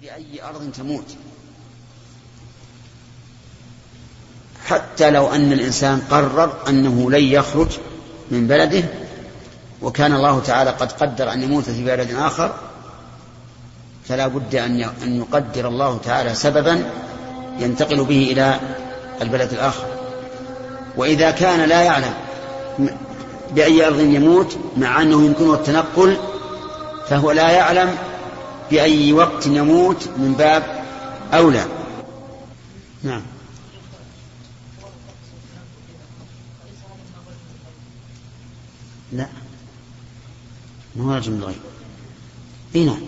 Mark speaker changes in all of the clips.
Speaker 1: بأي أرض تموت. حتى لو أن الإنسان قرر أنه لن يخرج من بلده وكان الله تعالى قد قدر أن يموت في بلد آخر فلا بد أن يقدر الله تعالى سببا ينتقل به إلى البلد الآخر. وإذا كان لا يعلم بأي أرض يموت مع أنه يمكنه التنقل فهو لا يعلم بأي وقت يموت من باب أولى. نعم. لا. ما هو رجل من الغيب إي نعم.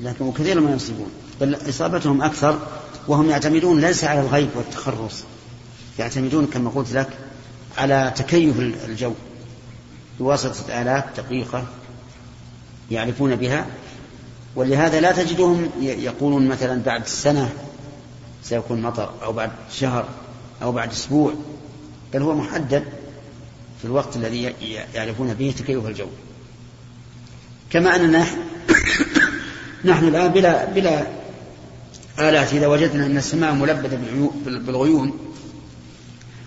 Speaker 1: لكن كثيرا ما يصيبون بل إصابتهم أكثر وهم يعتمدون ليس على الغيب والتخرص. يعتمدون كما قلت لك على تكيف الجو. بواسطة آلات دقيقة يعرفون بها. ولهذا لا تجدهم يقولون مثلا بعد سنة سيكون مطر أو بعد شهر أو بعد أسبوع بل هو محدد في الوقت الذي يعرفون به تكيف الجو. كما أننا نحن, الآن بلا بلا آلات. إذا وجدنا أن السماء ملبدة بالغيوم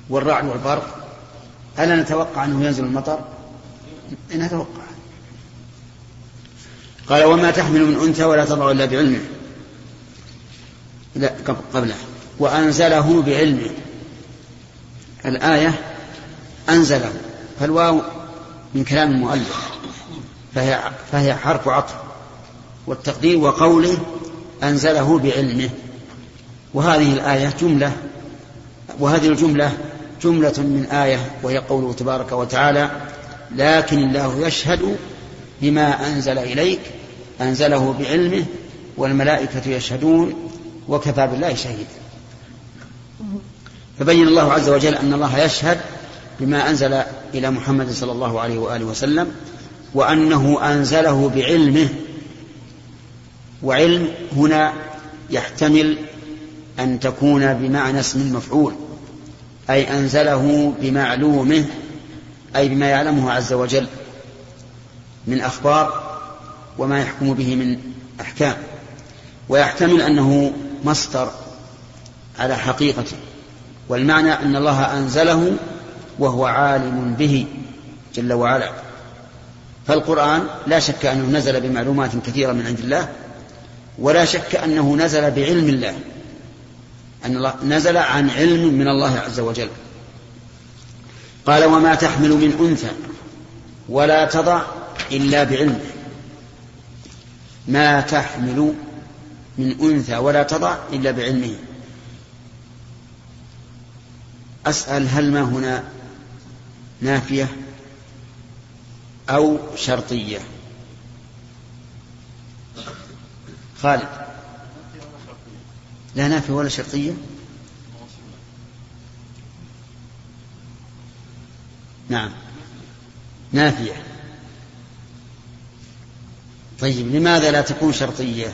Speaker 1: والرعد والبرق ألا نتوقع أنه ينزل المطر؟ نتوقع قال وما تحمل من أنثى ولا تضع إلا بعلمه. لا قبله. وأنزله بعلمه. الآية أنزله. فالواو من كلام المؤلف. فهي, فهي حرف عطف. والتقدير وقوله أنزله بعلمه. وهذه الآية جملة. وهذه الجملة جملة من آية وهي قوله تبارك وتعالى لكن الله يشهد بما أنزل إليك أنزله بعلمه والملائكة يشهدون وكفى بالله شهيدا. فبين الله عز وجل أن الله يشهد بما أنزل إلى محمد صلى الله عليه وآله وسلم وأنه أنزله بعلمه. وعلم هنا يحتمل أن تكون بمعنى اسم المفعول أي أنزله بمعلومه أي بما يعلمه عز وجل. من أخبار وما يحكم به من أحكام ويحتمل أنه مصدر على حقيقته والمعنى أن الله أنزله وهو عالم به جل وعلا. فالقرآن لا شك أنه نزل بمعلومات كثيرة من عند الله ولا شك أنه نزل بعلم الله أن الله نزل عن علم من الله عز وجل. قال وما تحمل من أنثى ولا تضع إلا بعلمه ما تحمل من أنثى ولا تضع إلا بعلمه. أسأل هل ما هنا نافية أو شرطية؟ خالد. لا نافية ولا شرطية؟ نعم. نافية. طيب لماذا لا تكون شرطية؟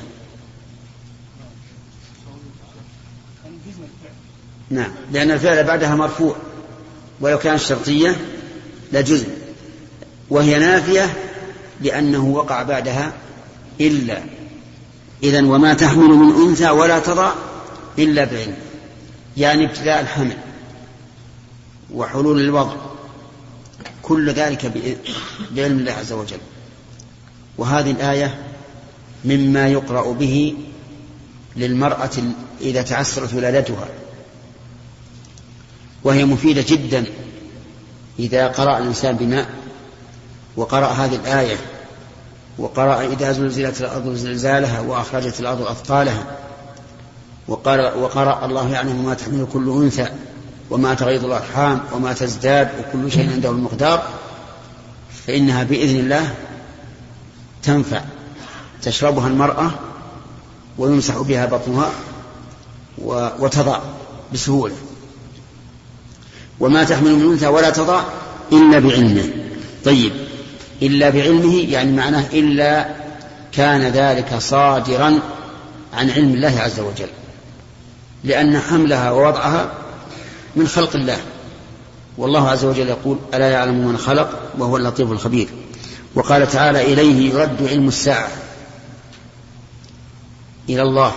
Speaker 1: نعم لأن الفعل بعدها مرفوع. ولو كانت شرطية لجزم وهي نافية لأنه وقع بعدها إلا. إذا وما تحمل من أنثى ولا تضع إلا بعلم. يعني ابتداء الحمل وحلول الوضع. كل ذلك بعلم الله عز وجل. وهذه الآية مما يقرأ به للمرأة إذا تعسرت ولادتها. وهي مفيدة جدا إذا قرأ الإنسان بماء وقرأ هذه الآية وقرأ إذا زلزلت الأرض زلزالها وأخرجت الأرض أثقالها وقرأ, وقرأ الله يعلم ما تحمل كل أنثى وما تغيض الأرحام وما تزداد وكل شيء عنده المقدار فإنها بإذن الله تنفع. تشربها المرأة ويمسح بها بطنها وتضع بسهولة. وما تحمل من أنثى ولا تضع إلا بعلمه. طيب إلا بعلمه يعني معناه إلا كان ذلك صادرا عن علم الله عز وجل. لأن حملها ووضعها من خلق الله. والله عز وجل يقول ألا يعلم من خلق وهو اللطيف الخبير. وقال تعالى إليه يرد علم الساعة. إلى الله.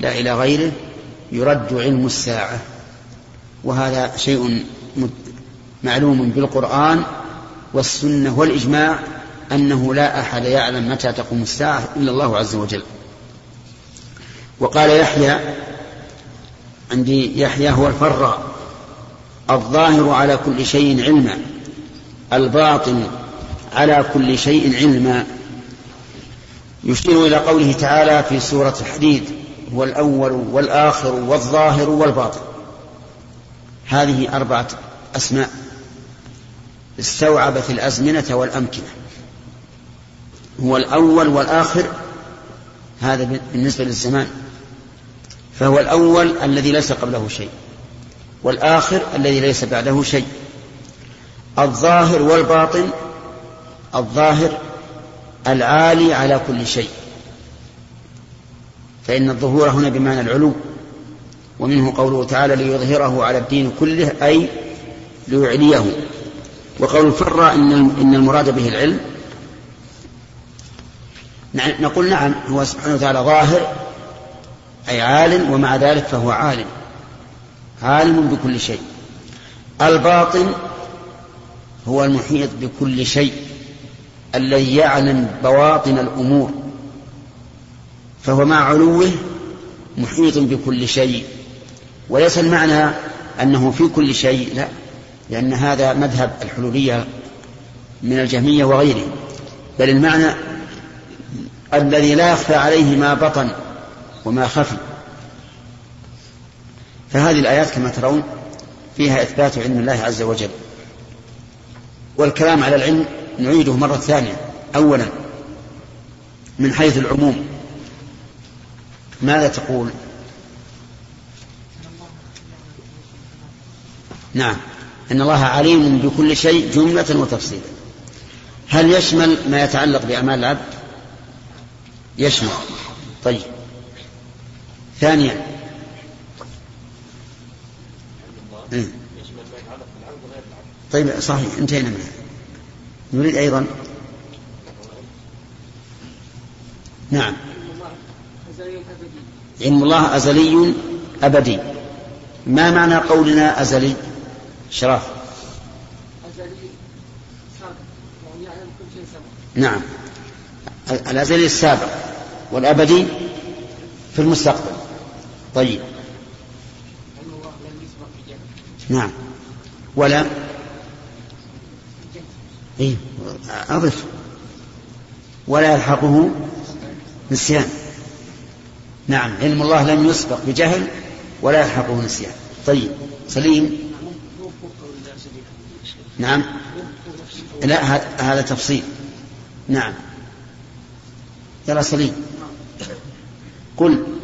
Speaker 1: لا إلى غيره. يرد علم الساعة. وهذا شيء معلوم بالقرآن والسنة والإجماع أنه لا أحد يعلم متى تقوم الساعة إلا الله عز وجل. وقال يحيى عندي يحيى هو الفراء الظاهر على كل شيء علما الباطن على كل شيء علما. يشير إلى قوله تعالى في سورة الحديد هو الأول والآخر والظاهر والباطن. هذه أربعة أسماء استوعبت الأزمنة والأمكنة. هو الأول والآخر هذا بالنسبة للزمان. فهو الأول الذي ليس قبله شيء والآخر الذي ليس بعده شيء. الظاهر والباطن الظاهر العالي على كل شيء. فإن الظهور هنا بمعنى العلو ومنه قوله تعالى ليظهره على الدين كله أي ليعليه. وقول الفرة إن إن المراد به العلم. نقول نعم هو سبحانه وتعالى ظاهر أي عالم ومع ذلك فهو عالم. عالم بكل شيء. الباطن هو المحيط بكل شيء. الذي يعلم بواطن الأمور فهو مع علوه محيط بكل شيء. وليس المعنى أنه في كل شيء لا لأن هذا مذهب الحلولية من الجهمية وغيره. بل المعنى الذي لا يخفى عليه ما بطن وما خفي. فهذه الآيات كما ترون فيها إثبات علم الله عز وجل. والكلام على العلم نعيده مرة ثانية. أولا من حيث العموم. ماذا تقول؟ نعم. إن الله عليم بكل شيء جملة وتفصيلا. هل يشمل ما يتعلق بأعمال العبد؟ يشمل. طيب. ثانيا. إيه؟ طيب صحيح انتهينا منها. نريد أيضا. نعم. علم الله أزلي أبدي. ما معنى قولنا أزلي؟ شراف. أزلي سابق يعلم كل شيء سبق نعم. الأزلي السابق والأبدي في المستقبل. طيب. نعم. ولا إيه. أضف ولا يلحقه نسيان. نعم علم الله لم يسبق بجهل ولا يلحقه نسيان. طيب سليم. نعم. لا هذا تفصيل. نعم. يلا سليم. قل.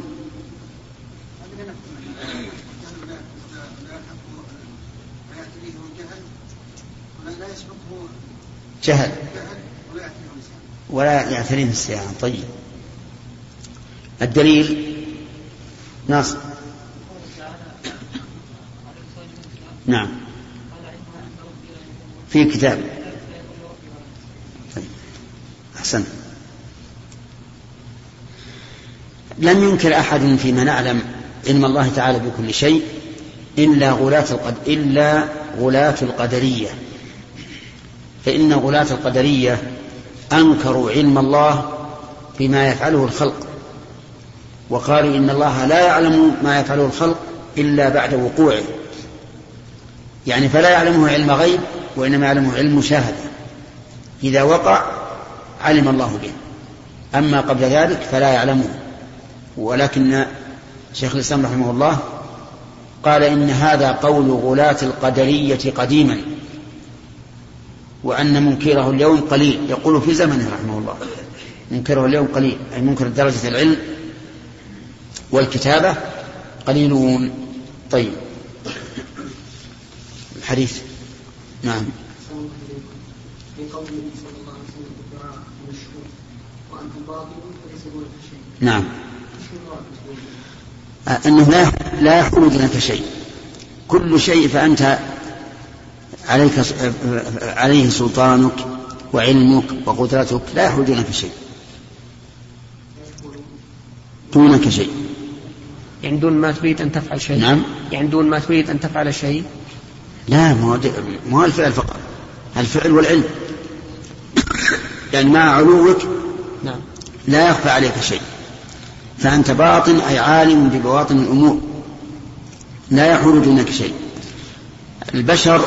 Speaker 1: جهل. ولا يعتريه السياحة طيب. الدليل ناصر. نعم. في كتاب. طيب. أحسن. لم ينكر أحد فيما نعلم علم الله تعالى بكل شيء إلا غلاة القد إلا غلاة القدرية. فإن غلاة القدرية أنكروا علم الله بما يفعله الخلق وقالوا إن الله لا يعلم ما يفعله الخلق إلا بعد وقوعه. يعني فلا يعلمه علم غيب وإنما يعلمه علم مشاهدة. إذا وقع علم الله به. أما قبل ذلك فلا يعلمه. ولكن شيخ الإسلام رحمه الله قال إن هذا قول غلاة القدرية قديما. وأن منكره اليوم قليل. يقول في زمنه رحمه الله. منكره اليوم قليل. أي منكر درجة العلم والكتابة قليلون. طيب. الحديث. نعم. نعم. أنه لا لا يحول دونك شيء. كل شيء فأنت عليك عليه سلطانك وعلمك وقدرتك لا يحول دونك شيء. دونك شيء.
Speaker 2: يعني دون ما تريد أن تفعل شيء.
Speaker 1: نعم.
Speaker 2: يعني دون ما تريد أن تفعل شيء.
Speaker 1: لا ما هو الفعل فقط. الفعل والعلم. يعني مع علوك
Speaker 2: نعم.
Speaker 1: لا يخفى عليك شيء. فأنت باطن أي عالم ببواطن الأمور. لا يحول دونك شيء. البشر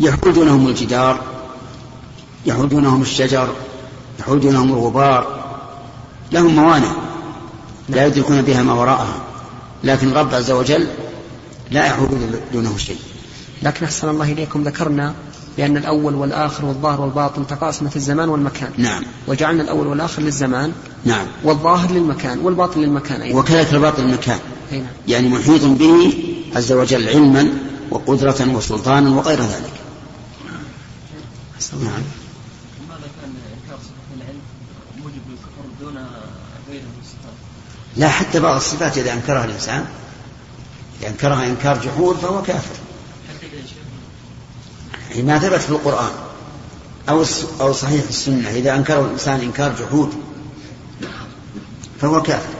Speaker 1: يحول دونهم الجدار يحول دونهم الشجر يحول دونهم الغبار لهم موانع لا يدركون بها ما وراءها لكن الرب عز وجل لا يحول دونه شيء.
Speaker 2: لكن أحسن الله إليكم ذكرنا بأن الأول والآخر والظاهر والباطن تقاسم في الزمان والمكان.
Speaker 1: نعم.
Speaker 2: وجعلنا الأول والآخر للزمان
Speaker 1: نعم.
Speaker 2: والظاهر للمكان والباطن للمكان أيضا.
Speaker 1: وكذلك الباطن للمكان.
Speaker 2: نعم.
Speaker 1: يعني محيط به عز وجل علما وقدرة وسلطانا وغير ذلك.
Speaker 2: نعم
Speaker 3: لماذا كان إنكار صفه العلم موجب للكفر دون غيره من الصفات؟
Speaker 1: لا حتى بعض الصفات إذا أنكرها الإنسان إذا أنكرها إنكار جحود فهو كافر. يعني ما ثبت في القرآن أو أو صحيح السنة إذا أنكره الإنسان إنكار جحود فهو كافر.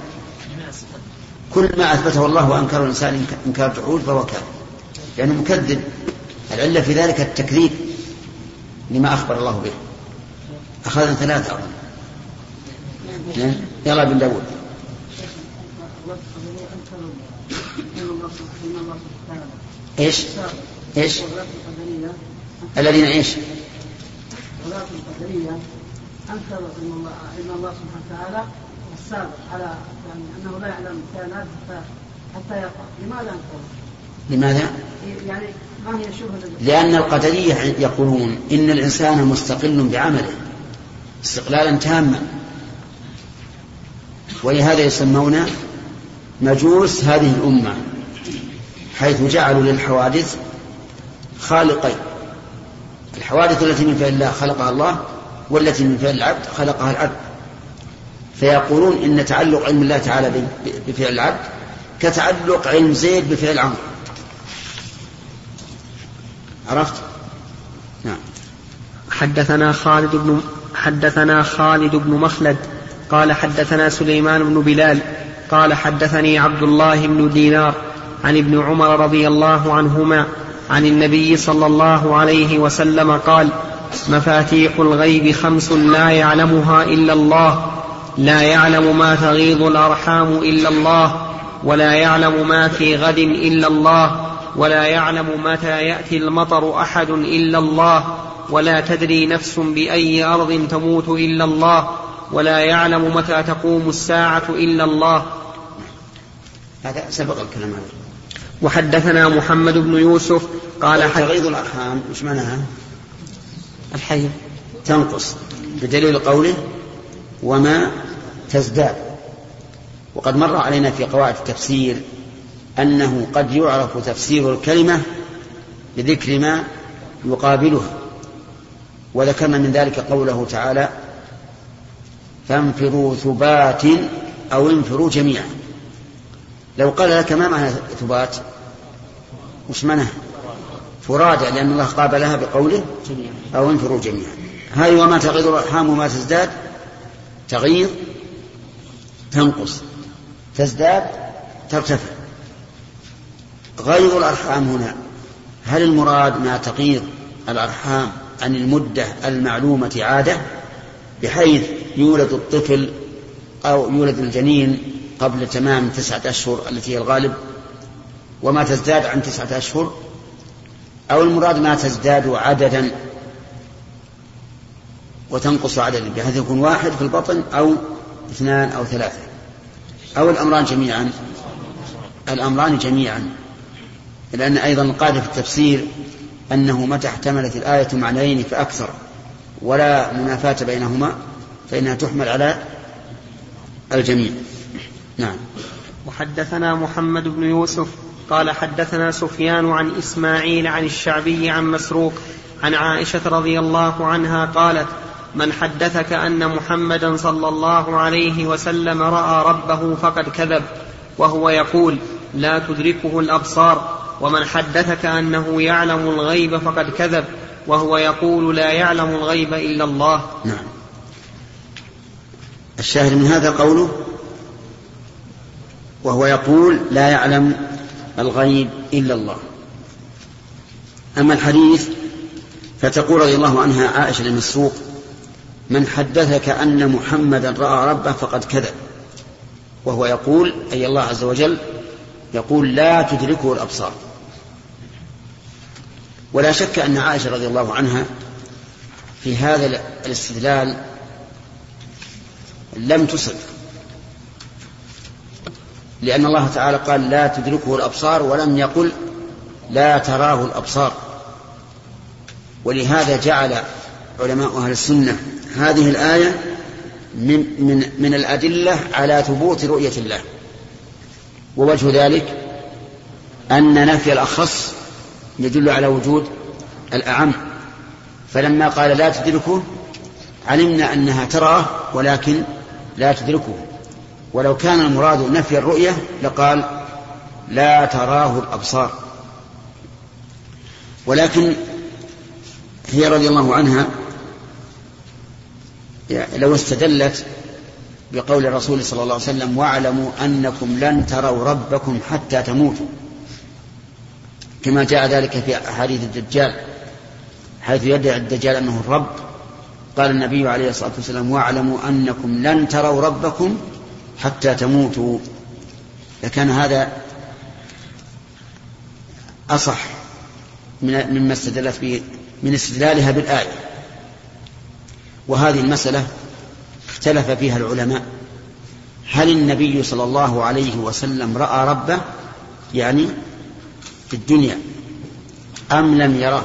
Speaker 1: كل ما أثبته الله وأنكره الإنسان إنكار جحود فهو كافر. لأنه يعني مكذب. العلة في ذلك التكذيب. لما أخبر الله به أخذنا ثلاثة يلا بن داود إيش؟ إيش؟ الذين إيش؟
Speaker 4: ولاة القدرية أنكروا علم الله علم الله سبحانه وتعالى السابق على يعني أنه لا يعلم الكائنات حتى يقع، لماذا أنكروا؟
Speaker 1: لماذا؟
Speaker 4: يعني
Speaker 1: لأن القدرية يقولون إن الإنسان مستقل بعمله استقلالا تاما. ولهذا يسمون مجوس هذه الأمة حيث جعلوا للحوادث خالقين. الحوادث التي من فعل الله خلقها الله والتي من فعل العبد خلقها العبد. فيقولون إن تعلق علم الله تعالى بفعل العبد كتعلق علم زيد بفعل عمرو. عرفت؟ نعم
Speaker 2: حدثنا خالد بن حدثنا خالد بن مخلد قال حدثنا سليمان بن بلال قال حدثني عبد الله بن دينار عن ابن عمر رضي الله عنهما عن النبي صلى الله عليه وسلم قال مفاتيح الغيب خمس لا يعلمها إلا الله لا يعلم ما تغيض الأرحام إلا الله ولا يعلم ما في غد إلا الله ولا يعلم متى يأتي المطر أحد إلا الله ولا تدري نفس بأي أرض تموت إلا الله ولا يعلم متى تقوم الساعة إلا الله.
Speaker 1: هذا سبق الكلام هذا.
Speaker 2: وحدثنا محمد بن يوسف قال
Speaker 1: حد... تغيض الأرحام وش معناها؟
Speaker 2: الحي.
Speaker 1: تنقص بدليل قوله وما تزداد. وقد مر علينا في قواعد التفسير أنه قد يعرف تفسير الكلمة بذكر ما يقابلها. وذكرنا من ذلك قوله تعالى فانفروا ثبات أو انفروا جميعا. لو قال لك ما معنى ثبات؟ وش معنى؟ فرادى لأن الله قابلها بقوله أو انفروا جميعا. هذه وما تغيض الأرحام وما تزداد؟ تغيض تنقص تزداد ترتفع. غيض الأرحام هنا. هل المراد ما تغيض الأرحام عن المدة المعلومة عادة؟ بحيث يولد الطفل أو يولد الجنين قبل تمام تسعة أشهر التي هي الغالب؟ وما تزداد عن تسعة أشهر؟ أو المراد ما تزداد عددا وتنقص عددا بحيث يكون واحد في البطن أو اثنان أو ثلاثة؟ أو الأمران جميعا؟ الأمران جميعا. لأن أيضا القاعدة في التفسير أنه متى احتملت الآية معنيين فأكثر ولا منافاة بينهما فإنها تحمل على الجميع. نعم.
Speaker 2: وحدثنا محمد بن يوسف قال حدثنا سفيان عن إسماعيل عن الشعبي عن مسروق عن عائشة رضي الله عنها قالت من حدثك أن محمدا صلى الله عليه وسلم رأى ربه فقد كذب وهو يقول لا تدركه الأبصار ومن حدثك أنه يعلم الغيب فقد كذب وهو يقول لا يعلم الغيب إلا الله.
Speaker 1: نعم. الشاهد من هذا قوله وهو يقول لا يعلم الغيب إلا الله. أما الحديث فتقول رضي الله عنها عائشة المسروق من حدثك أن محمدا رأى ربه فقد كذب. وهو يقول أي الله عز وجل يقول لا تدركه الأبصار. ولا شك أن عائشة رضي الله عنها في هذا الاستدلال لم تصب. لأن الله تعالى قال لا تدركه الأبصار ولم يقل لا تراه الأبصار. ولهذا جعل علماء أهل السنة هذه الآية من, من, من الأدلة على ثبوت رؤية الله. ووجه ذلك أن نفي الأخص يدل على وجود الأعم. فلما قال لا تدركه علمنا أنها تراه ولكن لا تدركه. ولو كان المراد نفي الرؤية لقال لا تراه الأبصار. ولكن هي رضي الله عنها لو استدلت بقول الرسول صلى الله عليه وسلم واعلموا أنكم لن تروا ربكم حتى تموتوا. كما جاء ذلك في أحاديث الدجال حيث يدعي الدجال أنه الرب. قال النبي عليه الصلاة والسلام واعلموا أنكم لن تروا ربكم حتى تموتوا. لكان هذا أصح مما استدلت به من استدلالها بالآية. وهذه المسألة اختلف فيها العلماء. هل النبي صلى الله عليه وسلم رأى ربه؟ يعني في الدنيا أم لم يراه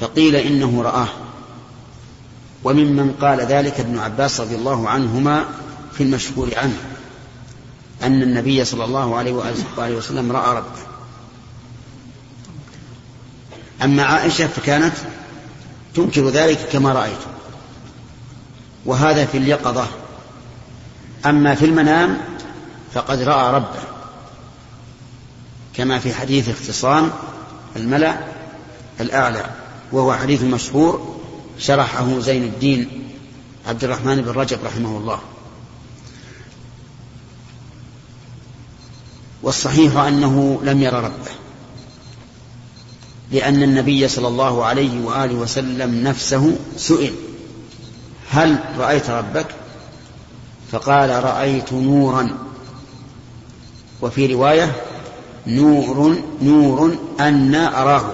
Speaker 1: فقيل إنه رآه. وممن قال ذلك ابن عباس رضي الله عنهما في المشهور عنه أن النبي صلى الله عليه وآله وسلم رأى ربه. أما عائشة فكانت تنكر ذلك كما رأيت وهذا في اليقظة. أما في المنام فقد رأى ربه. كما في حديث اختصام الملأ الأعلى وهو حديث مشهور شرحه زين الدين عبد الرحمن بن رجب رحمه الله. والصحيح أنه لم ير ربه لأن النبي صلى الله عليه وآله وسلم نفسه سئل هل رأيت ربك؟ فقال رأيت نورا. وفي رواية نور نور أن أراه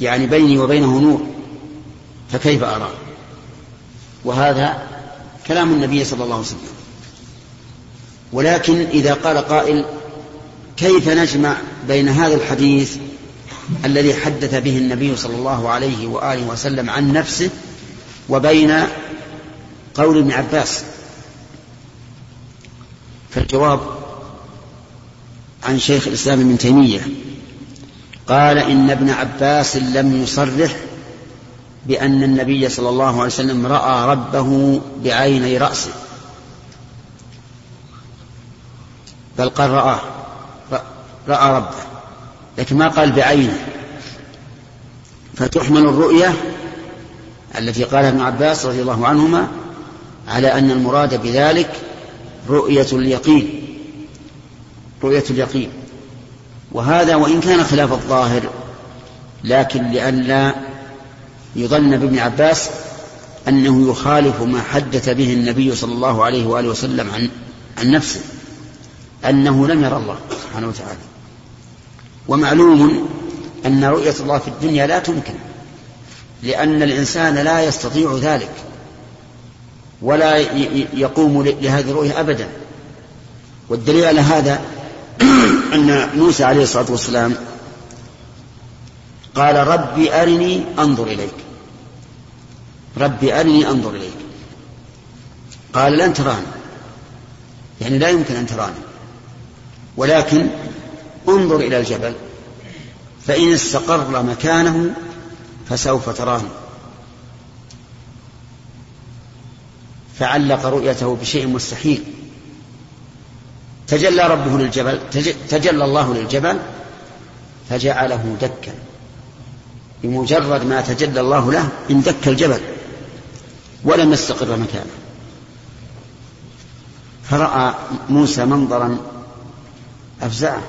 Speaker 1: يعني بيني وبينه نور فكيف أراه؟ وهذا كلام النبي صلى الله عليه وسلم. ولكن إذا قال قائل كيف نجمع بين هذا الحديث الذي حدث به النبي صلى الله عليه وآله وسلم عن نفسه وبين قول ابن عباس؟ فالجواب عن شيخ الإسلام ابن تيمية. قال إن ابن عباس لم يصرح بأن النبي صلى الله عليه وسلم رأى ربه بعيني رأسه. بل قال رآه رأى ربه لكن ما قال بعينه. فتحمل الرؤية التي قالها ابن عباس رضي الله عنهما على أن المراد بذلك رؤية اليقين. رؤية اليقين. وهذا وإن كان خلاف الظاهر لكن لئلا يظن بابن عباس أنه يخالف ما حدث به النبي صلى الله عليه وآله وسلم عن عن نفسه أنه لم يرى الله سبحانه وتعالى. ومعلوم أن رؤية الله في الدنيا لا تمكن لأن الإنسان لا يستطيع ذلك ولا يقوم لهذه الرؤية أبدا. والدليل على هذا أن موسى عليه الصلاة والسلام قال ربي أرني أنظر إليك. ربي أرني أنظر إليك. قال لن تراني. يعني لا يمكن أن تراني. ولكن انظر إلى الجبل فإن استقر مكانه فسوف تراني. فعلق رؤيته بشيء مستحيل. تجلى ربه للجبل تجلى الله للجبل فجعله دكا. بمجرد ما تجلى الله له اندك الجبل ولم يستقر مكانه. فرأى موسى منظرا أفزعه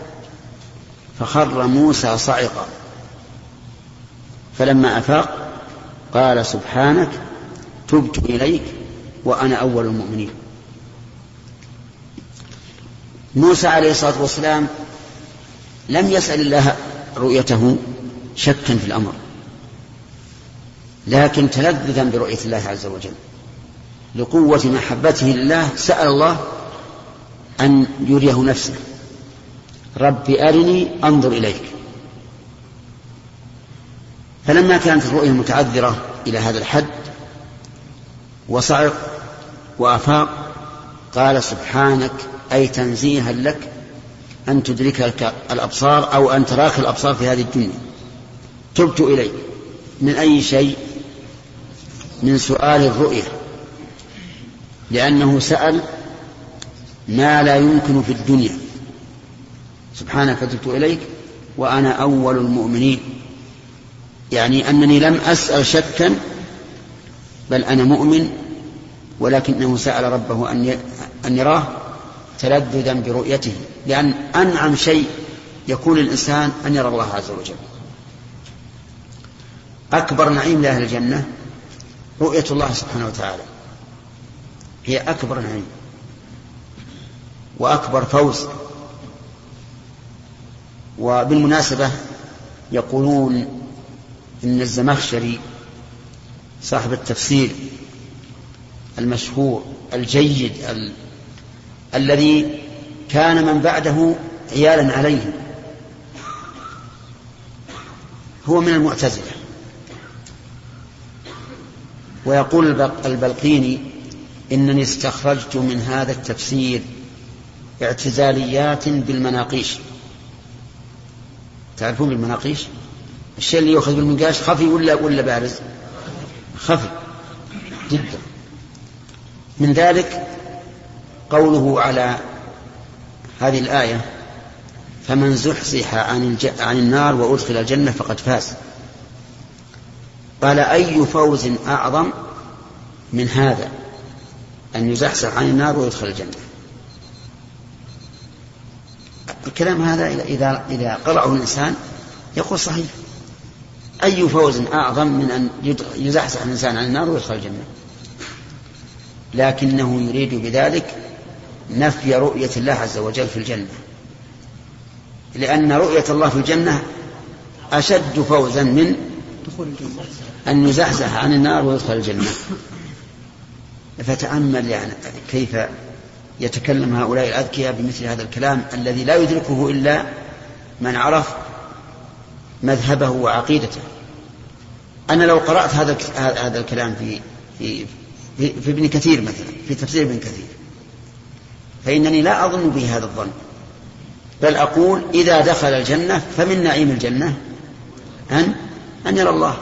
Speaker 1: فخر موسى صعقا فلما أفاق قال سبحانك تبت إليك وأنا أول المؤمنين. موسى عليه الصلاة والسلام لم يسأل الله رؤيته شكا في الأمر لكن تلذذا برؤية الله عز وجل لقوة محبته لله. سأل الله أن يريه نفسه رب أرني أنظر إليك. فلما كانت الرؤية متعذرة إلى هذا الحد وصعق وأفاق قال سبحانك أي تنزيها لك أن تدركك الأبصار أو أن تراك الأبصار في هذه الدنيا. تبت إليك. من أي شيء؟ من سؤال الرؤية. لأنه سأل ما لا يمكن في الدنيا. سبحانك تبت إليك وأنا أول المؤمنين. يعني أنني لم أسأل شكا بل أنا مؤمن ولكنه سأل ربه أن يراه. تلذذا برؤيته لأن أنعم شيء يكون الإنسان أن يرى الله عز وجل. أكبر نعيم لأهل الجنة رؤية الله سبحانه وتعالى. هي أكبر نعيم وأكبر فوز. وبالمناسبة يقولون إن الزمخشري صاحب التفسير المشهور الجيد ال... الذي كان من بعده عيالا عليه هو من المعتزلة. ويقول البلقيني إنني استخرجت من هذا التفسير اعتزاليات بالمناقيش. تعرفون بالمناقيش؟ الشيء اللي يؤخذ بالمنقاش خفي ولا ولا بارز؟ خفي جدا. من ذلك قوله على هذه الآية فمن زحزح عن, الج... عن النار وأدخل الجنة فقد فاز. قال أي فوز أعظم من هذا؟ أن يزحزح عن النار ويدخل الجنة. الكلام هذا إذا إذا قرأه الإنسان يقول صحيح. أي فوز أعظم من أن يزحزح الإنسان عن النار ويدخل الجنة؟ لكنه يريد بذلك نفي رؤية الله عز وجل في الجنة. لأن رؤية الله في الجنة أشد فوزا من أن يزحزح عن النار ويدخل الجنة. فتأمل يعني كيف يتكلم هؤلاء الأذكياء بمثل هذا الكلام الذي لا يدركه إلا من عرف مذهبه وعقيدته. أنا لو قرأت هذا هذا الكلام في في في, في ابن كثير مثلا في تفسير ابن كثير فإنني لا أظن به هذا الظن. بل أقول إذا دخل الجنة فمن نعيم الجنة أن أن يرى الله.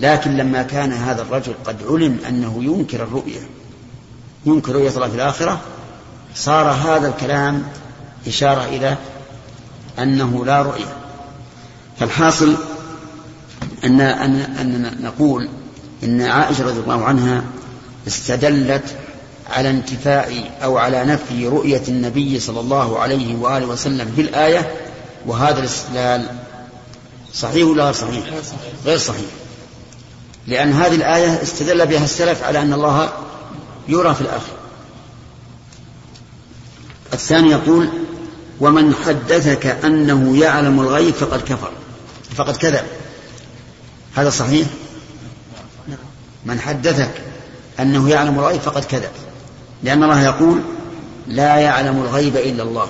Speaker 1: لكن لما كان هذا الرجل قد علم أنه ينكر الرؤية ينكر رؤية الله في الآخرة صار هذا الكلام إشارة إلى أنه لا رؤية فالحاصل أن أن أن نقول إن عائشة رضي الله عنها استدلت على انتفاء أو على نفي رؤية النبي صلى الله عليه وآله وسلم بالآية وهذا الاستدلال صحيح ولا غير صحيح؟ غير صحيح. لأن هذه الآية استدل بها السلف على أن الله يرى في الآخرة الثاني يقول ومن حدثك أنه يعلم الغيب فقد كفر. فقد كذب. هذا صحيح؟ من حدثك أنه يعلم الغيب فقد كذب. لأن الله يقول لا يعلم الغيب إلا الله.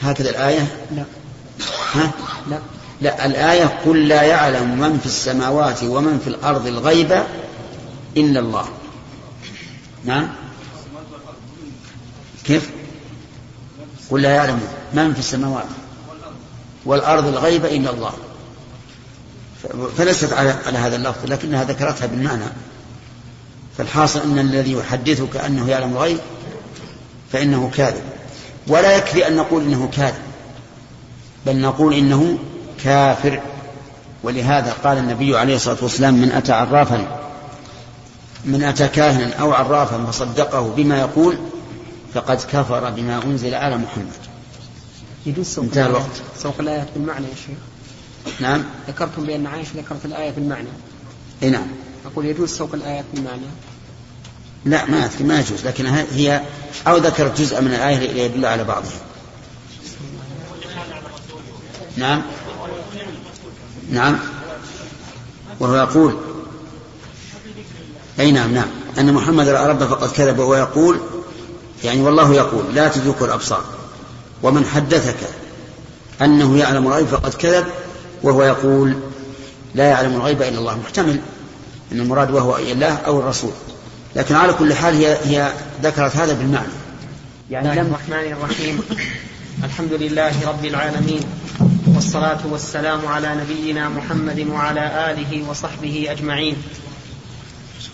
Speaker 1: هكذا الآية؟
Speaker 2: لا.
Speaker 1: ها؟
Speaker 2: لا.
Speaker 1: لا الآية قل لا يعلم من في السماوات ومن في الأرض الغيب إلا الله. نعم؟ كيف؟ قل لا يعلم من في السماوات والأرض الغيب إلا الله. فليست على هذا اللفظ لكنها ذكرتها بالمعنى. فالحاصل أن الذي يحدثك أنه يعلم الغيب فإنه كاذب. ولا يكفي أن نقول إنه كاذب بل نقول إنه كافر. ولهذا قال النبي عليه الصلاة والسلام من أتى عرافا من أتى كاهنا أو عرافا فصدقه بما يقول فقد كفر بما أنزل على محمد.
Speaker 2: يجوز سوق
Speaker 1: انتهى الوقت.
Speaker 2: سوق الآيات بالمعنى يا شيخ.
Speaker 1: نعم.
Speaker 2: ذكرتم بأن عائشة ذكرت الآية بالمعنى.
Speaker 1: إي نعم.
Speaker 2: أقول يجوز سوق الآيات بالمعنى.
Speaker 1: لا ما أذكر ما يجوز لكن هي أو ذكرت جزءا من الآية ليدل على بعضها. نعم. نعم. وهو يقول أي نعم نعم. أن محمد رأى ربه فقد كذب وهو يقول يعني والله يقول لا تدرك الأبصار. ومن حدثك أنه يعلم الغيب فقد كذب وهو يقول لا يعلم الغيب إلا الله. محتمل أن المراد وهو الله أو الرسول. لكن على كل حال هي هي ذكرت هذا بالمعنى.
Speaker 2: يعني الله الرحمن الرحيم. الحمد لله رب العالمين والصلاة والسلام على نبينا محمد وعلى آله وصحبه أجمعين.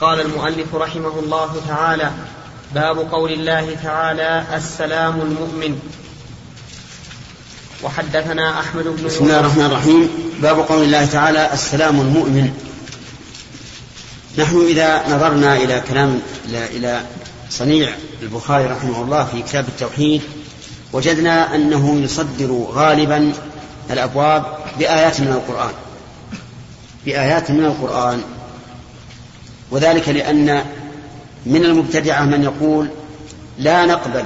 Speaker 2: قال المؤلف رحمه الله تعالى باب قول الله تعالى السلام المؤمن. وحدثنا أحمد بن
Speaker 1: بسم الله الرحمن الرحيم. باب قول الله تعالى السلام المؤمن. نحن إذا نظرنا إلى كلام إلى, صنيع البخاري رحمه الله في كتاب التوحيد وجدنا أنه يصدر غالبا الأبواب بآيات من القرآن. بآيات من القرآن. وذلك لأن من المبتدعة من يقول لا نقبل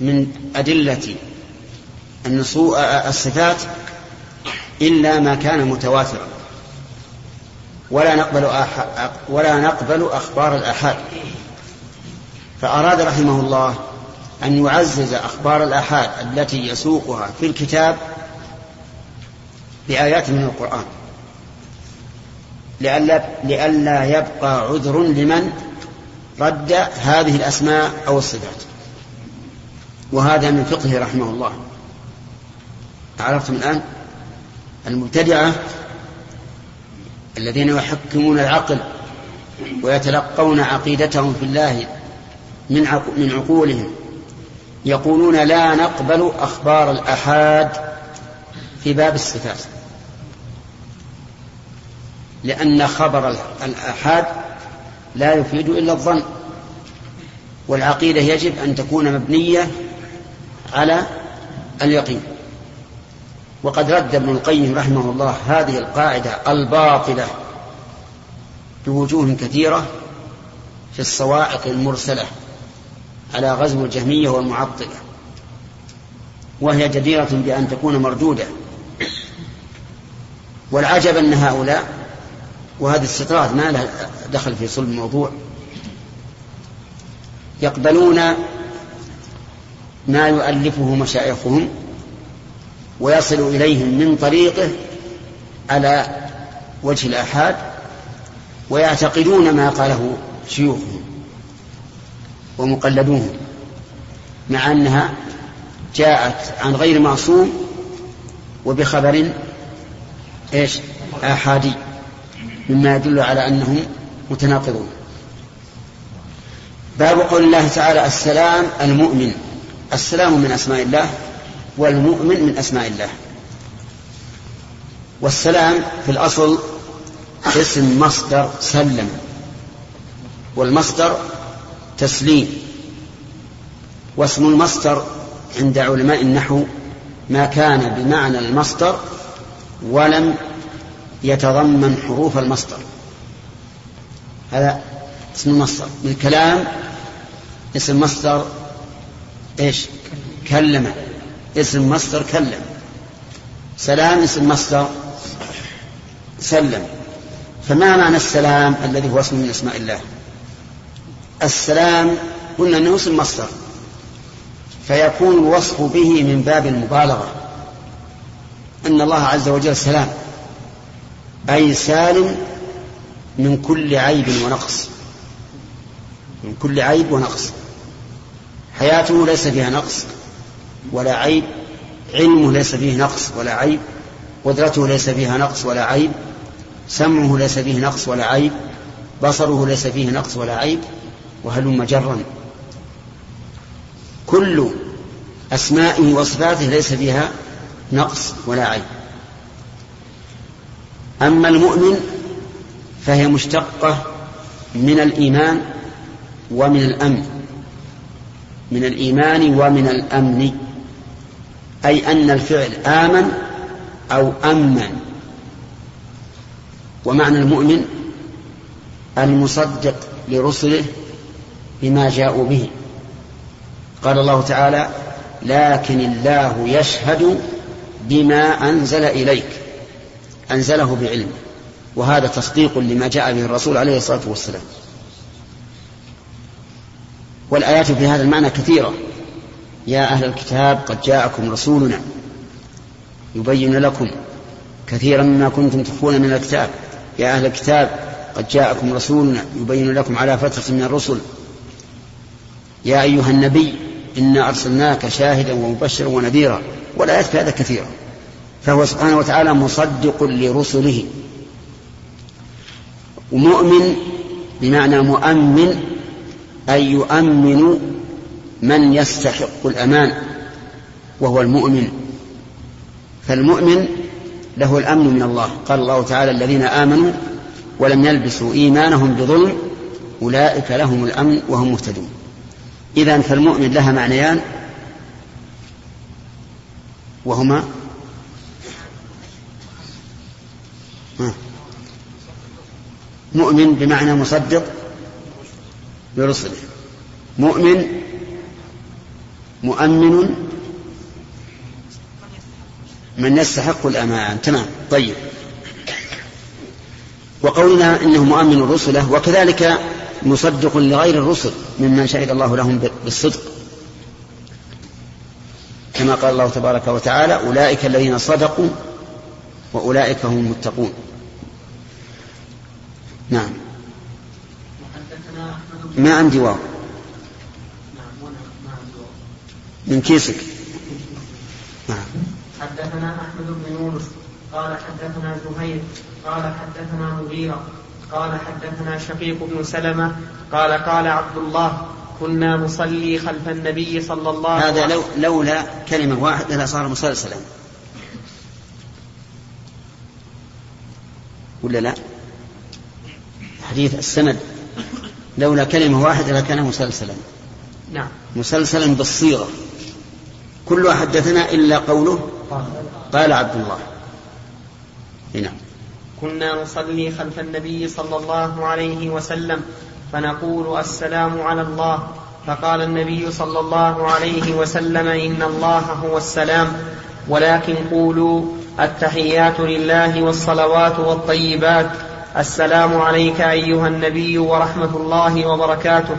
Speaker 1: من أدلة الصفات إلا ما كان متواترا. ولا نقبل أح... ولا نقبل أخبار الآحاد فأراد رحمه الله أن يعزز أخبار الآحاد التي يسوقها في الكتاب بآيات من القرآن. لئلا لئلا يبقى عذر لمن رد هذه الأسماء أو الصفات. وهذا من فقهه رحمه الله. عرفتم الآن؟ المبتدعة الذين يحكمون العقل ويتلقون عقيدتهم في الله من من عقولهم يقولون لا نقبل أخبار الآحاد في باب الصفات. لأن خبر الآحاد لا يفيد إلا الظن والعقيدة يجب أن تكون مبنية على اليقين. وقد رد ابن القيم رحمه الله هذه القاعدة الباطلة بوجوه كثيرة في الصواعق المرسلة على غزو الجهمية والمعطلة وهي جديرة بأن تكون مردودة. والعجب أن هؤلاء وهذا استطراد ما له دخل في صلب الموضوع يقبلون ما يؤلفه مشايخهم ويصل إليهم من طريقه على وجه الآحاد ويعتقدون ما قاله شيوخهم ومقلدوهم مع أنها جاءت عن غير معصوم وبخبر إيش؟ آحادي مما يدل على أنهم متناقضون. باب قول الله تعالى السلام المؤمن السلام من أسماء الله والمؤمن من أسماء الله. والسلام في الأصل اسم مصدر سلم والمصدر تسليم واسم المصدر عند علماء النحو ما كان بمعنى المصدر ولم يتضمن حروف المصدر. هذا اسم المصدر. بالكلام اسم مصدر إيش؟ كلم اسم مصدر كلم. سلام اسم مصدر سلم. فما معنى السلام الذي هو اسم من أسماء الله؟ السلام قلنا إنه اسم مصدر. فيكون الوصف به من باب المبالغة. أن الله عز وجل سلام. أي سالم من كل عيب ونقص. من كل عيب ونقص. حياته ليس فيها نقص. ولا عيب. علمه ليس فيه نقص ولا عيب. قدرته ليس فيها نقص ولا عيب. سمعه ليس فيه نقص ولا عيب. بصره ليس فيه نقص ولا عيب. وهلم جرا. كل أسمائه وصفاته ليس فيها نقص ولا عيب. أما المؤمن فهي مشتقة من الإيمان ومن الأمن. من الإيمان ومن الأمن. أي أن الفعل آمن أو أمن. ومعنى المؤمن المصدق لرسله بما جاءوا به. قال الله تعالى لكن الله يشهد بما أنزل إليك. أنزله بعلمه وهذا تصديق لما جاء به الرسول عليه الصلاة والسلام. والآيات في هذا المعنى كثيرة. يا أهل الكتاب قد جاءكم رسولنا يبين لكم كثيرا مما كنتم تخفون من الكتاب. يا أهل الكتاب قد جاءكم رسولنا يبين لكم على فترة من الرسل. يا أيها النبي إنا أرسلناك شاهدا ومبشرا ونذيرا والآيات في هذا كثيرة فهو سبحانه وتعالى مصدق لرسله. ومؤمن بمعنى مؤمن أي يؤمن من يستحق الأمان وهو المؤمن فالمؤمن له الأمن من الله. قال الله تعالى الذين آمنوا ولم يلبسوا إيمانهم بظلم أولئك لهم الأمن وهم مهتدون. إذا فالمؤمن لها معنيان وهما مؤمن بمعنى مصدق برسله مؤمن مؤمن من يستحق الأمان. تمام. طيب. وقولنا إنه مؤمن رسله وكذلك مصدق لغير الرسل ممن شهد الله لهم بالصدق. كما قال الله تبارك وتعالى أولئك الذين صدقوا وأولئك هم المتقون. نعم. ما عندي واو. من كيسك.
Speaker 2: نعم. حدثنا أحمد بن يونس. قال حدثنا زهير. قال حدثنا مغيرة. قال حدثنا شقيق بن سلمة. قال قال عبد الله كنا نصلي خلف النبي صلى الله عليه
Speaker 1: وسلم. هذا لو لولا كلمة واحدة لصار مسلسلا. ولا لا؟ حديث السند. لولا كلمة واحدة لكان مسلسلا.
Speaker 2: نعم.
Speaker 1: مسلسلا بالصيغة. كلها حدثنا إلا قوله قال عبد الله. نعم.
Speaker 2: كنا نصلي خلف النبي صلى الله عليه وسلم فنقول السلام على الله. فقال النبي صلى الله عليه وسلم إن الله هو السلام. ولكن قولوا التحيات لله والصلوات والطيبات. السلام عليك أيها النبي ورحمة الله وبركاته.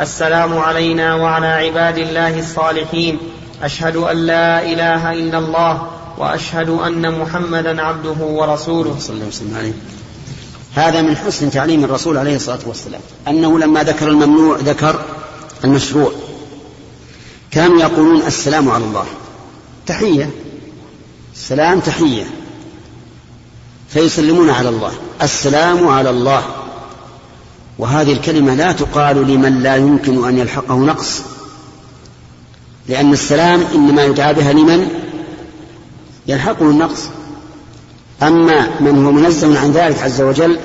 Speaker 2: السلام علينا وعلى عباد الله الصالحين. أشهد أن لا إله إلا الله وأشهد أن محمدا عبده ورسوله.
Speaker 1: صلى الله وسلم عليه. هذا من حسن تعليم الرسول عليه الصلاة والسلام. أنه لما ذكر الممنوع ذكر المشروع. كانوا يقولون السلام على الله. تحية. السلام تحية. فيسلمون على الله. السلام على الله. وهذه الكلمة لا تقال لمن لا يمكن أن يلحقه نقص. لأن السلام إنما يدعى بها لمن يلحقه النقص. أما من هو منزه عن ذلك عز وجل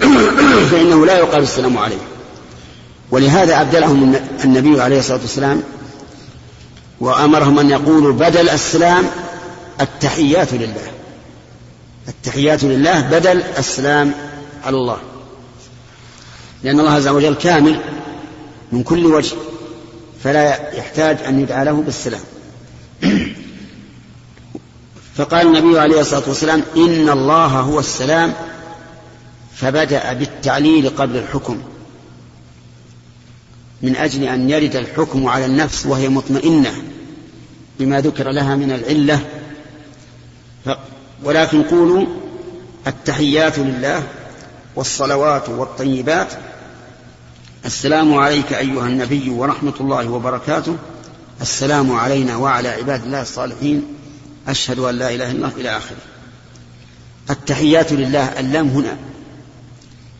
Speaker 1: فإنه لا يقال السلام عليه. ولهذا أبدلهم النبي عليه الصلاة والسلام وأمرهم أن يقولوا بدل السلام التحيات لله. التحيات لله بدل السلام على الله. لأن الله عز وجل كامل من كل وجه. فلا يحتاج أن يدعى له بالسلام. فقال النبي عليه الصلاة والسلام إن الله هو السلام فبدأ بالتعليل قبل الحكم. من أجل أن يرد الحكم على النفس وهي مطمئنة بما ذكر لها من العلة. ولكن قولوا التحيات لله والصلوات والطيبات السلام عليك أيها النبي ورحمة الله وبركاته. السلام علينا وعلى عباد الله الصالحين. أشهد أن لا إله إلا الله إلى آخره. التحيات لله اللام هنا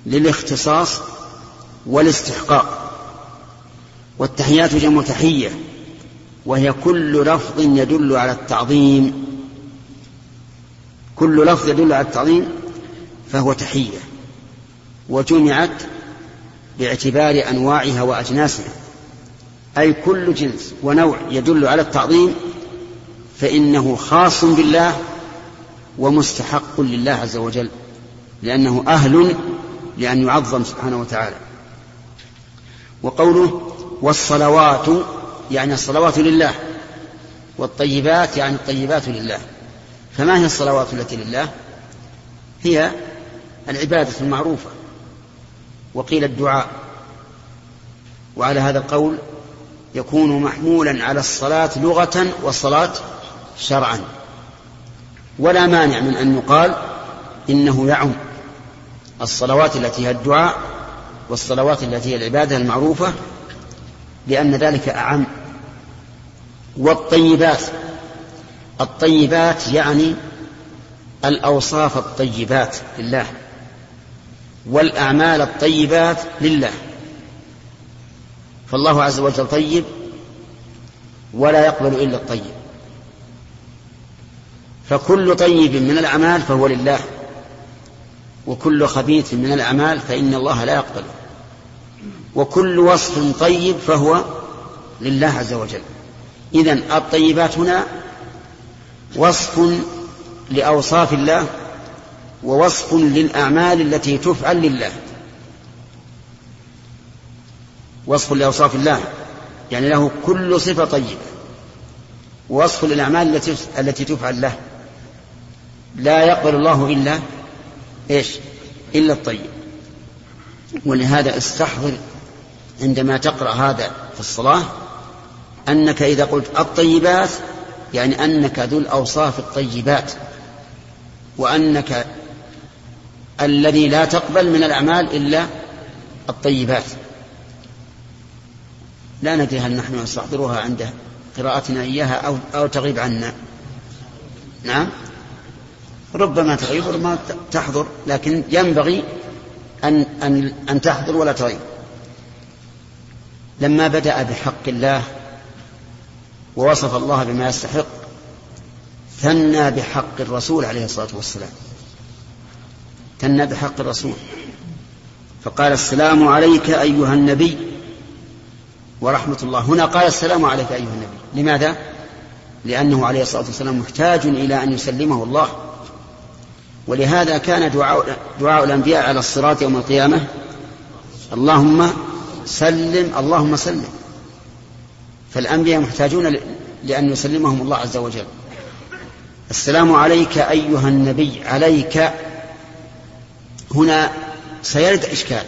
Speaker 1: للاختصاص والاستحقاق. والتحيات جمع تحية وهي كل لفظ يدل على التعظيم. كل لفظ يدل على التعظيم فهو تحية. وجمعت باعتبار أنواعها وأجناسها. أي كل جنس ونوع يدل على التعظيم فإنه خاص بالله ومستحق لله عز وجل لأنه أهل لأن يعظم سبحانه وتعالى. وقوله والصلوات يعني الصلوات لله والطيبات يعني الطيبات لله. فما هي الصلوات التي لله؟ هي العبادة المعروفة. وقيل الدعاء. وعلى هذا القول يكون محمولا على الصلاة لغة والصلاة شرعا. ولا مانع من أن يقال إنه يعم. الصلوات التي هي الدعاء والصلوات التي هي العبادة المعروفة لأن ذلك أعم. والطيبات. الطيبات يعني الأوصاف الطيبات لله. والأعمال الطيبات لله. فالله عز وجل طيب ولا يقبل إلا الطيب. فكل طيب من الأعمال فهو لله وكل خبيث من الأعمال فإن الله لا يقبله وكل وصف طيب فهو لله عز وجل. إذن الطيبات هنا وصف لأوصاف الله ووصف للأعمال التي تفعل لله. وصف لأوصاف الله يعني له كل صفة طيبة. ووصف للأعمال التي التي تفعل له. لا يقبل الله إلا إيش؟ إلا الطيب. ولهذا استحضر عندما تقرأ هذا في الصلاة أنك إذا قلت الطيبات يعني أنك ذو الأوصاف الطيبات وأنك الذي لا تقبل من الأعمال إلا الطيبات. لا ندري هل نحن نستحضرها عند قراءتنا إياها أو, أو تغيب عنا. نعم. ربما تغيب وربما تحضر لكن ينبغي أن, أن, أن تحضر ولا تغيب. لما بدأ بحق الله ووصف الله بما يستحق ثنى بحق الرسول عليه الصلاة والسلام. ثنى بحق الرسول. فقال السلام عليك أيها النبي ورحمة الله. هنا قال السلام عليك أيها النبي. لماذا؟ لأنه عليه الصلاة والسلام محتاج إلى أن يسلمه الله. ولهذا كان دعاء, دعاء الأنبياء على الصراط يوم القيامة. اللهم سلم اللهم سلم. فالأنبياء محتاجون لأن يسلمهم الله عز وجل. السلام عليك أيها النبي عليك هنا سيرد إشكال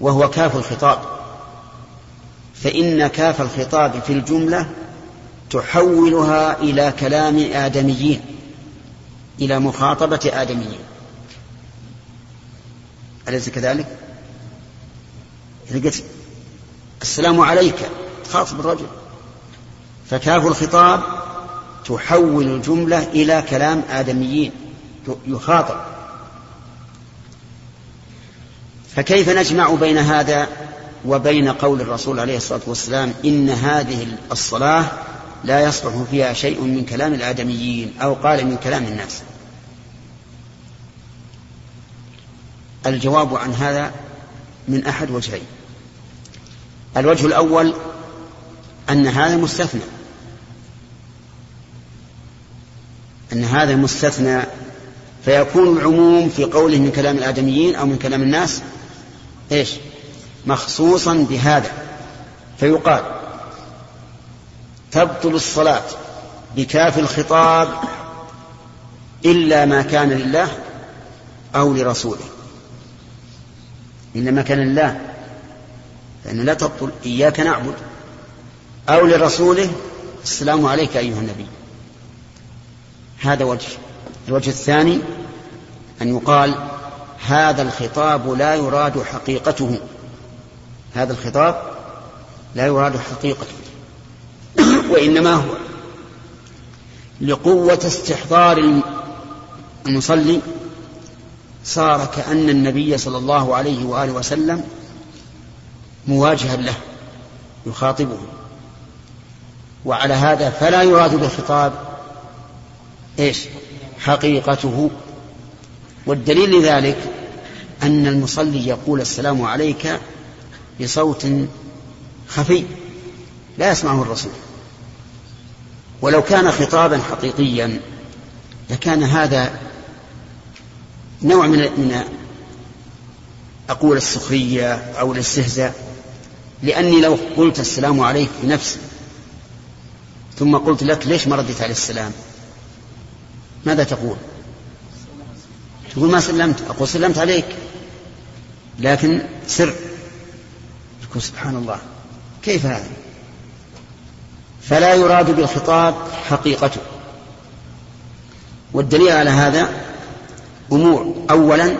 Speaker 1: وهو كاف الخطاب. فإن كاف الخطاب في الجملة تحولها إلى كلام آدميين إلى مخاطبة آدميين. أليس كذلك؟ إذا قلت السلام عليك تخاطب الرجل. فكاف الخطاب تحول الجملة إلى كلام آدميين يخاطب. فكيف نجمع بين هذا وبين قول الرسول عليه الصلاة والسلام إن هذه الصلاة لا يصلح فيها شيء من كلام الآدميين أو قال من كلام الناس؟ الجواب عن هذا من أحد وجهين. الوجه الأول أن هذا مستثنى. أن هذا مستثنى فيكون العموم في قوله من كلام الآدميين أو من كلام الناس إيش؟ مخصوصا بهذا. فيقال تبطل الصلاة بكاف الخطاب إلا ما كان لله أو لرسوله. إلا ما كان لله فإن لا تبطل إياك نعبد أو لرسوله. السلام عليك أيها النبي. هذا وجه. الوجه الثاني أن يقال هذا الخطاب لا يراد حقيقته. هذا الخطاب لا يراد حقيقته. وإنما هو لقوة استحضار المصلي صار كأن النبي صلى الله عليه وآله وسلم مواجها له يخاطبه. وعلى هذا فلا يراد بالخطاب إيش؟ حقيقته. والدليل لذلك أن المصلي يقول السلام عليك بصوت خفي لا يسمعه الرسول. ولو كان خطابا حقيقيا لكان هذا نوع من من أقول السخرية أو الاستهزاء. لأني لو قلت السلام عليك بنفسي ثم قلت لك ليش ما رديت عليه السلام؟ ماذا تقول؟ تقول ما سلمت. أقول سلمت عليك. لكن سر. تقول سبحان الله كيف هذا فلا يراد بالخطاب حقيقته. والدليل على هذا أمور. أولا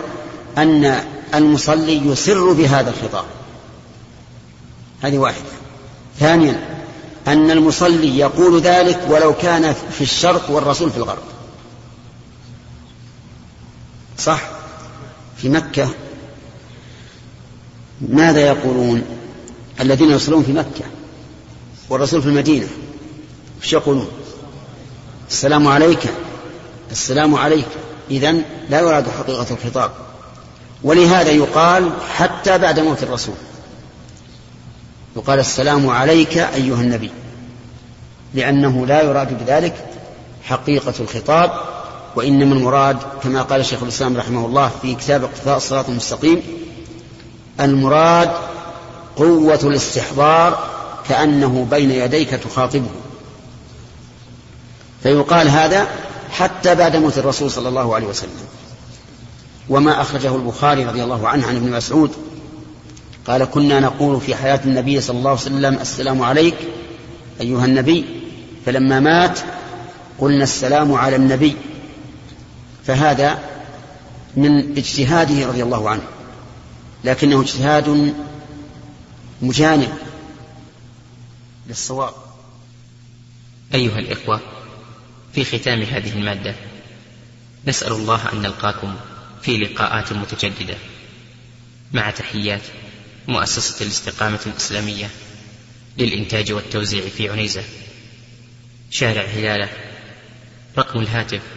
Speaker 1: أن المصلي يسر بهذا الخطاب. هذه واحدة. ثانيا أن المصلي يقول ذلك ولو كان في الشرق والرسول في الغرب. صح في مكة؟ ماذا يقولون الذين يصلون في مكة والرسول في المدينة؟ إيش يقولون؟ السلام عليك السلام عليك. إذا لا يراد حقيقة الخطاب. ولهذا يقال حتى بعد موت الرسول. يقال السلام عليك أيها النبي. لأنه لا يراد بذلك حقيقة الخطاب وإنما المراد كما قال شيخ الإسلام رحمه الله في كتاب اقتفاء الصراط المستقيم المراد قوة الاستحضار كأنه بين يديك تخاطبه. فيقال هذا حتى بعد موت الرسول صلى الله عليه وسلم. وما أخرجه البخاري رضي الله عنه عن ابن مسعود قال كنا نقول في حياة النبي صلى الله عليه وسلم السلام عليك أيها النبي فلما مات قلنا السلام على النبي. فهذا من اجتهاده رضي الله عنه لكنه اجتهاد مجانب للصواب.
Speaker 5: أيها الإخوة في ختام هذه المادة نسأل الله أن نلقاكم في لقاءات متجددة. مع تحيات مؤسسة الاستقامة الإسلامية للإنتاج والتوزيع في عنيزة. شارع هلالة رقم الهاتف